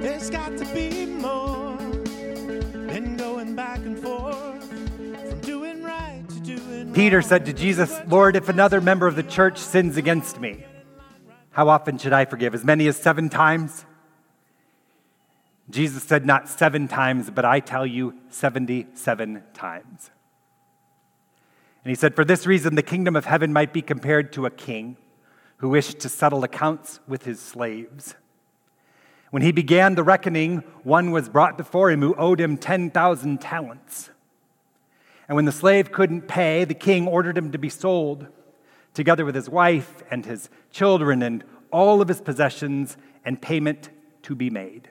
There's got to be more than going back and forth from doing right to doing Peter said to Jesus, Lord, if another member of the church sins against me, how often should I forgive? As many as seven times? Jesus said, Not seven times, but I tell you, 77 times. And he said, For this reason, the kingdom of heaven might be compared to a king who wished to settle accounts with his slaves. When he began the reckoning, one was brought before him who owed him 10,000 talents. And when the slave couldn't pay, the king ordered him to be sold, together with his wife and his children and all of his possessions, and payment to be made.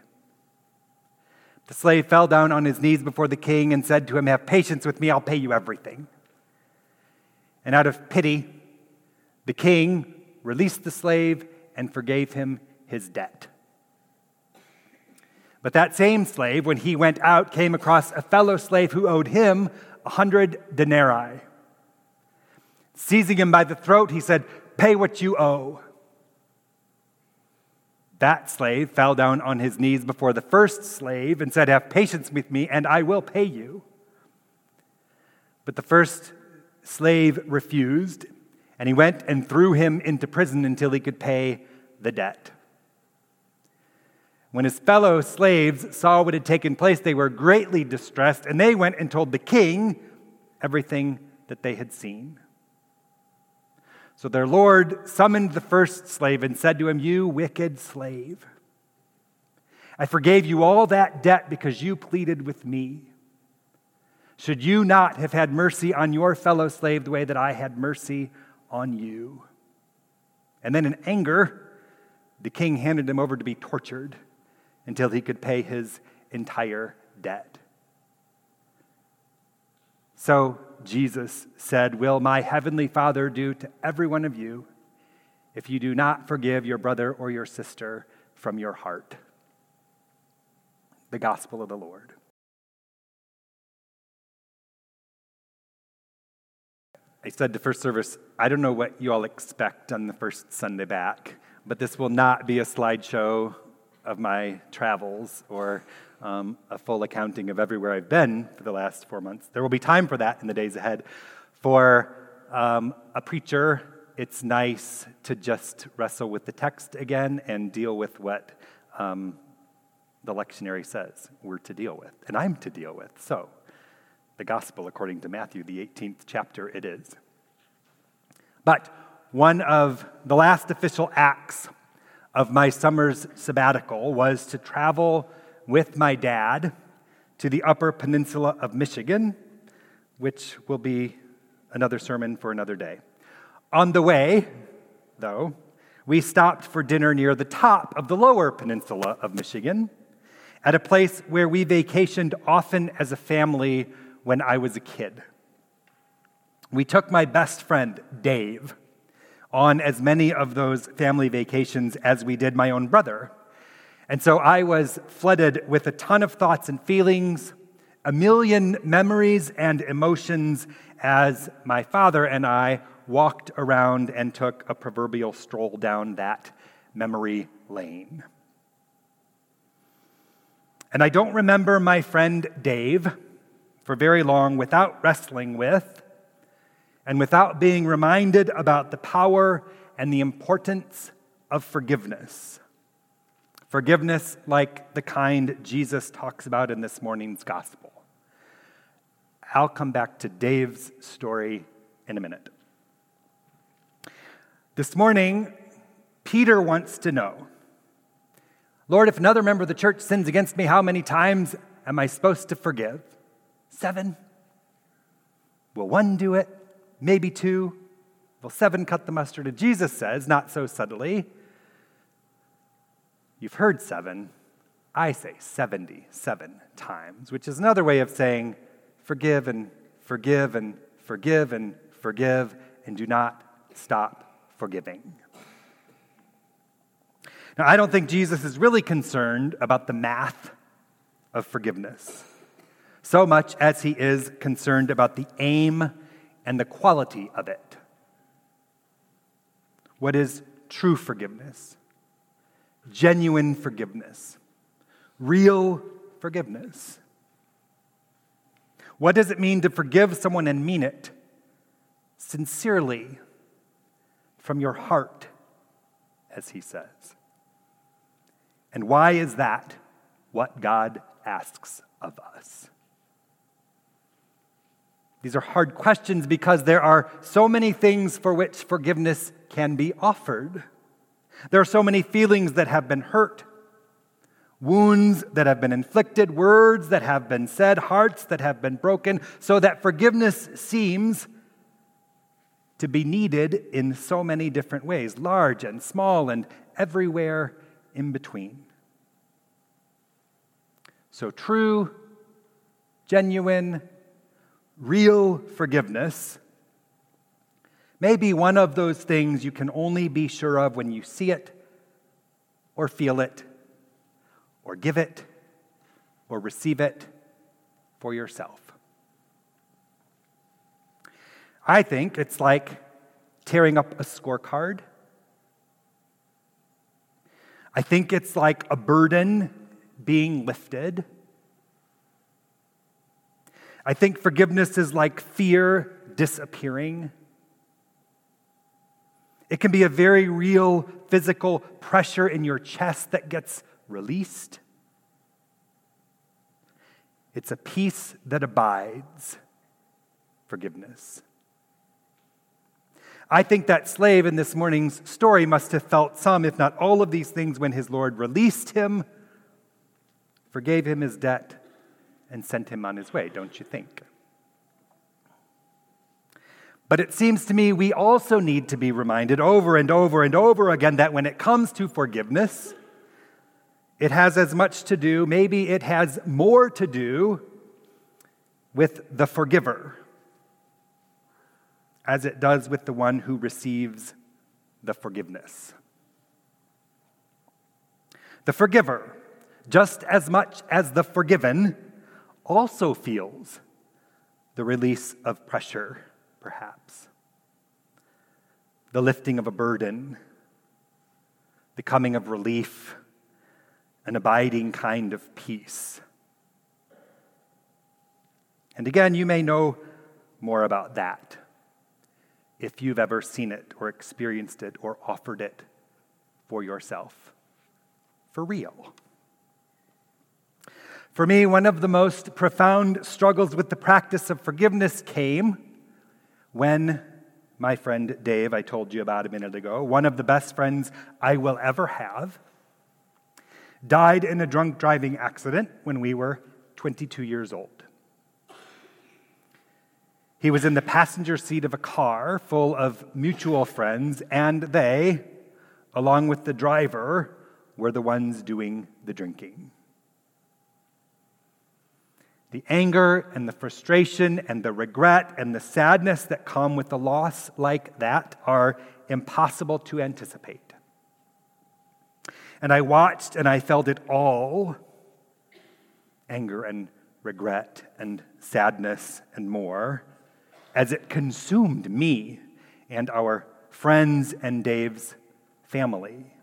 The slave fell down on his knees before the king and said to him, Have patience with me, I'll pay you everything. And out of pity, the king released the slave and forgave him his debt. But that same slave, when he went out, came across a fellow slave who owed him a hundred denarii. Seizing him by the throat, he said, Pay what you owe. That slave fell down on his knees before the first slave and said, Have patience with me, and I will pay you. But the first slave refused, and he went and threw him into prison until he could pay the debt. When his fellow slaves saw what had taken place, they were greatly distressed, and they went and told the king everything that they had seen. So their Lord summoned the first slave and said to him, You wicked slave, I forgave you all that debt because you pleaded with me. Should you not have had mercy on your fellow slave the way that I had mercy on you? And then in anger, the king handed him over to be tortured until he could pay his entire debt. So Jesus said, Will my heavenly Father do to every one of you if you do not forgive your brother or your sister from your heart? The gospel of the Lord. I said to first service, I don't know what you all expect on the first Sunday back, but this will not be a slideshow of my travels or um, a full accounting of everywhere I've been for the last four months. There will be time for that in the days ahead. For um, a preacher, it's nice to just wrestle with the text again and deal with what um, the lectionary says we're to deal with, and I'm to deal with. So, the gospel according to Matthew, the 18th chapter, it is. But one of the last official acts of my summer's sabbatical was to travel with my dad to the Upper Peninsula of Michigan, which will be another sermon for another day. On the way, though, we stopped for dinner near the top of the Lower Peninsula of Michigan at a place where we vacationed often as a family when I was a kid. We took my best friend, Dave, on as many of those family vacations as we did my own brother. And so I was flooded with a ton of thoughts and feelings, a million memories and emotions as my father and I walked around and took a proverbial stroll down that memory lane. And I don't remember my friend Dave for very long without wrestling with and without being reminded about the power and the importance of forgiveness. Forgiveness like the kind Jesus talks about in this morning's gospel. I'll come back to Dave's story in a minute. This morning, Peter wants to know Lord, if another member of the church sins against me, how many times am I supposed to forgive? Seven? Will one do it? Maybe two? Will seven cut the mustard? And Jesus says, not so subtly, You've heard seven. I say 77 times, which is another way of saying forgive and forgive and forgive and forgive and do not stop forgiving. Now, I don't think Jesus is really concerned about the math of forgiveness so much as he is concerned about the aim and the quality of it. What is true forgiveness? genuine forgiveness, real forgiveness. What does it mean to forgive someone and mean it sincerely from your heart, as he says? And why is that what God asks of us? These are hard questions because there are so many things for which forgiveness can be offered. There are so many feelings that have been hurt, wounds that have been inflicted, words that have been said, hearts that have been broken, so that forgiveness seems to be needed in so many different ways, large and small and everywhere in between. So, true, genuine, real forgiveness may be one of those things you can only be sure of when you see it, or feel it, or give it, or receive it for yourself. I think it's like tearing up a scorecard. I think it's like a burden being lifted. I think forgiveness is like fear disappearing. It can be a very real physical pressure in your chest that gets released. It's a peace that abides, forgiveness. I think that slave in this morning's story must have felt some, if not all, of these things when his Lord released him, forgave him his debt, and sent him on his way, don't you think? But it seems to me we also need to be reminded over and over and over again that when it comes to forgiveness, it has as much to do, maybe it has more to do with the forgiver as it does with the one who receives the forgiveness. The forgiver, just as much as the forgiven, also feels the release of pressure perhaps. The lifting of a burden, the coming of relief, an abiding kind of peace. And again, you may know more about that if you've ever seen it or experienced it or offered it for yourself for real. For me, one of the most profound struggles with the practice of forgiveness came when my friend Dave, I told you about a minute ago, one of the best friends I will ever have, died in a drunk driving accident when we were 22 years old. He was in the passenger seat of a car full of mutual friends, and they, along with the driver, were the ones doing the drinking. The anger and the frustration and the regret and the sadness that come with a loss like that are impossible to anticipate. And I watched and I felt it all anger and regret and sadness and more as it consumed me and our friends and Dave's family.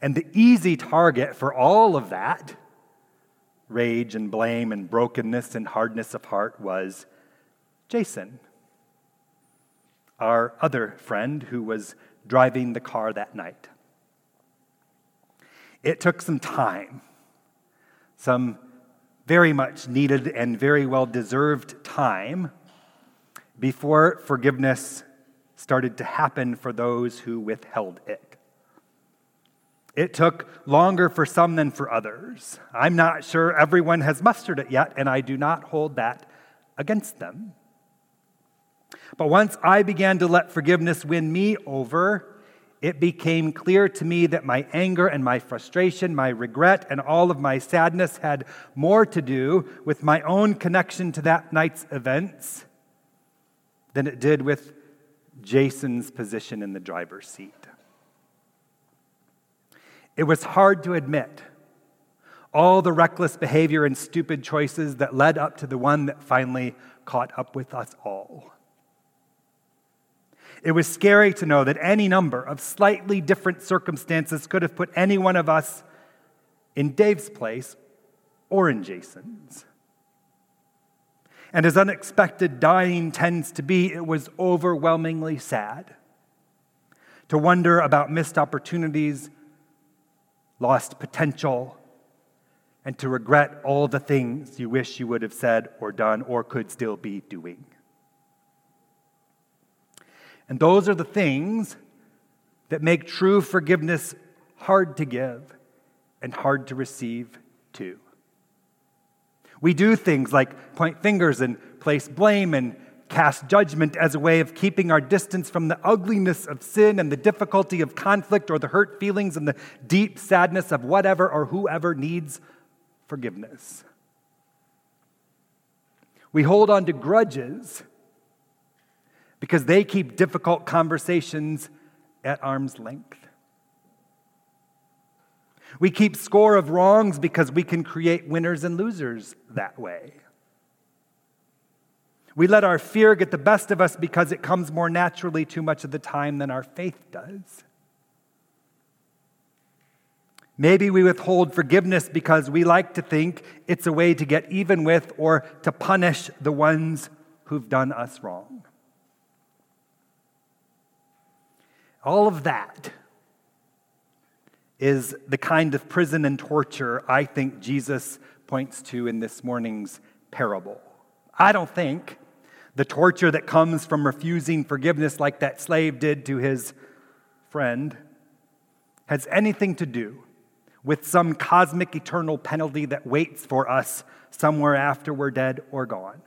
And the easy target for all of that rage and blame and brokenness and hardness of heart was Jason, our other friend who was driving the car that night. It took some time, some very much needed and very well deserved time, before forgiveness started to happen for those who withheld it. It took longer for some than for others. I'm not sure everyone has mustered it yet, and I do not hold that against them. But once I began to let forgiveness win me over, it became clear to me that my anger and my frustration, my regret, and all of my sadness had more to do with my own connection to that night's events than it did with Jason's position in the driver's seat. It was hard to admit all the reckless behavior and stupid choices that led up to the one that finally caught up with us all. It was scary to know that any number of slightly different circumstances could have put any one of us in Dave's place or in Jason's. And as unexpected dying tends to be, it was overwhelmingly sad to wonder about missed opportunities, lost potential, and to regret all the things you wish you would have said or done or could still be doing. And those are the things that make true forgiveness hard to give and hard to receive too. We do things like point fingers and place blame and cast judgment as a way of keeping our distance from the ugliness of sin and the difficulty of conflict or the hurt feelings and the deep sadness of whatever or whoever needs forgiveness. We hold on to grudges because they keep difficult conversations at arm's length. We keep score of wrongs because we can create winners and losers that way. We let our fear get the best of us because it comes more naturally too much of the time than our faith does. Maybe we withhold forgiveness because we like to think it's a way to get even with or to punish the ones who've done us wrong. All of that is the kind of prison and torture I think Jesus points to in this morning's parable. I don't think the torture that comes from refusing forgiveness, like that slave did to his friend, has anything to do with some cosmic eternal penalty that waits for us somewhere after we're dead or gone.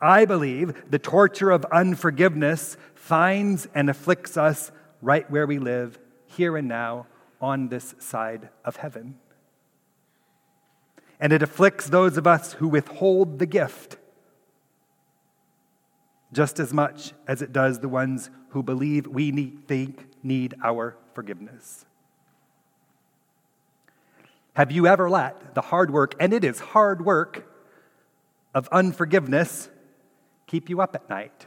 I believe the torture of unforgiveness finds and afflicts us right where we live here and now on this side of heaven. And it afflicts those of us who withhold the gift just as much as it does the ones who believe we need, think need our forgiveness. Have you ever let the hard work, and it is hard work, of unforgiveness keep you up at night?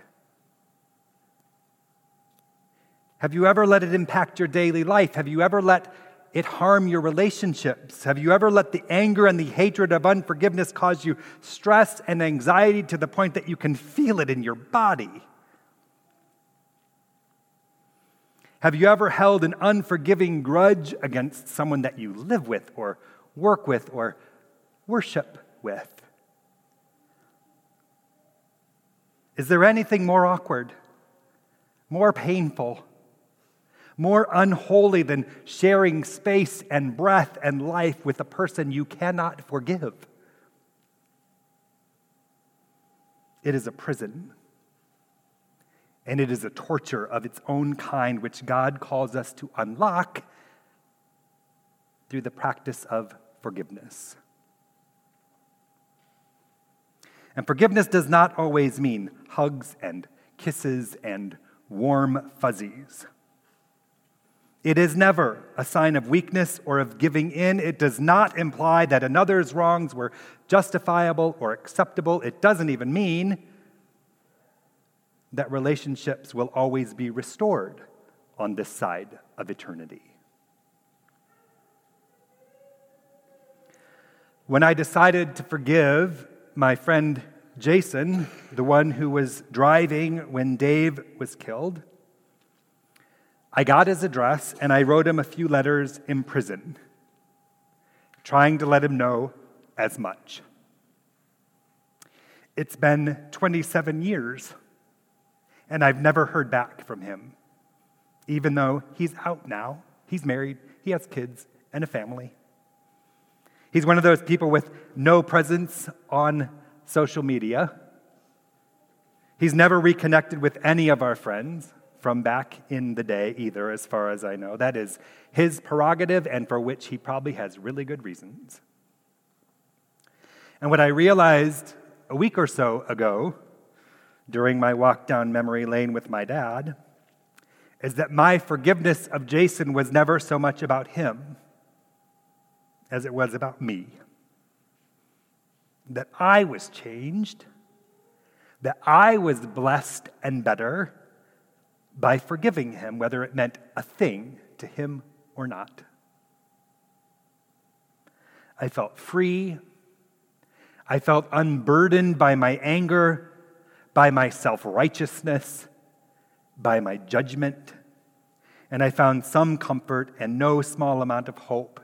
Have you ever let it impact your daily life? Have you ever let it harm your relationships? Have you ever let the anger and the hatred of unforgiveness cause you stress and anxiety to the point that you can feel it in your body? Have you ever held an unforgiving grudge against someone that you live with or work with or worship with? Is there anything more awkward, more painful? More unholy than sharing space and breath and life with a person you cannot forgive. It is a prison. And it is a torture of its own kind, which God calls us to unlock through the practice of forgiveness. And forgiveness does not always mean hugs and kisses and warm fuzzies. It is never a sign of weakness or of giving in. It does not imply that another's wrongs were justifiable or acceptable. It doesn't even mean that relationships will always be restored on this side of eternity. When I decided to forgive my friend Jason, the one who was driving when Dave was killed, I got his address and I wrote him a few letters in prison, trying to let him know as much. It's been 27 years, and I've never heard back from him, even though he's out now. He's married, he has kids and a family. He's one of those people with no presence on social media. He's never reconnected with any of our friends from back in the day either, as far as I know. That is his prerogative and for which he probably has really good reasons. And what I realized a week or so ago during my walk down memory lane with my dad is that my forgiveness of Jason was never so much about him as it was about me. That I was changed that I was blessed and better by forgiving him, whether it meant a thing to him or not. I felt free. I felt unburdened by my anger, by my self righteousness, by my judgment. And I found some comfort and no small amount of hope,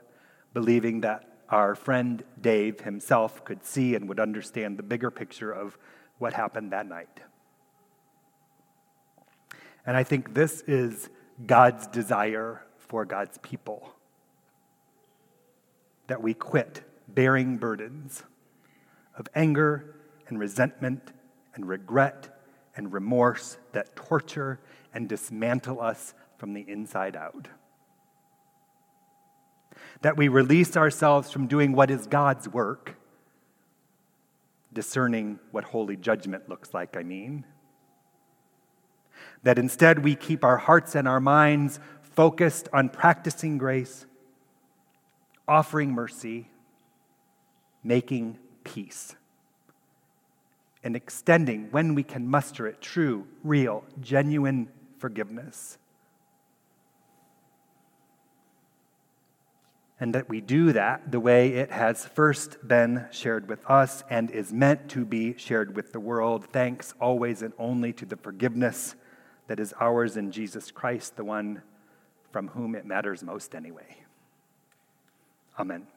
believing that our friend Dave himself could see and would understand the bigger picture of what happened that night. And I think this is God's desire for God's people that we quit bearing burdens of anger and resentment and regret and remorse that torture and dismantle us from the inside out. That we release ourselves from doing what is God's work, discerning what holy judgment looks like, I mean. That instead we keep our hearts and our minds focused on practicing grace, offering mercy, making peace, and extending, when we can muster it, true, real, genuine forgiveness. And that we do that the way it has first been shared with us and is meant to be shared with the world, thanks always and only to the forgiveness that is ours in Jesus Christ, the one from whom it matters most anyway. Amen.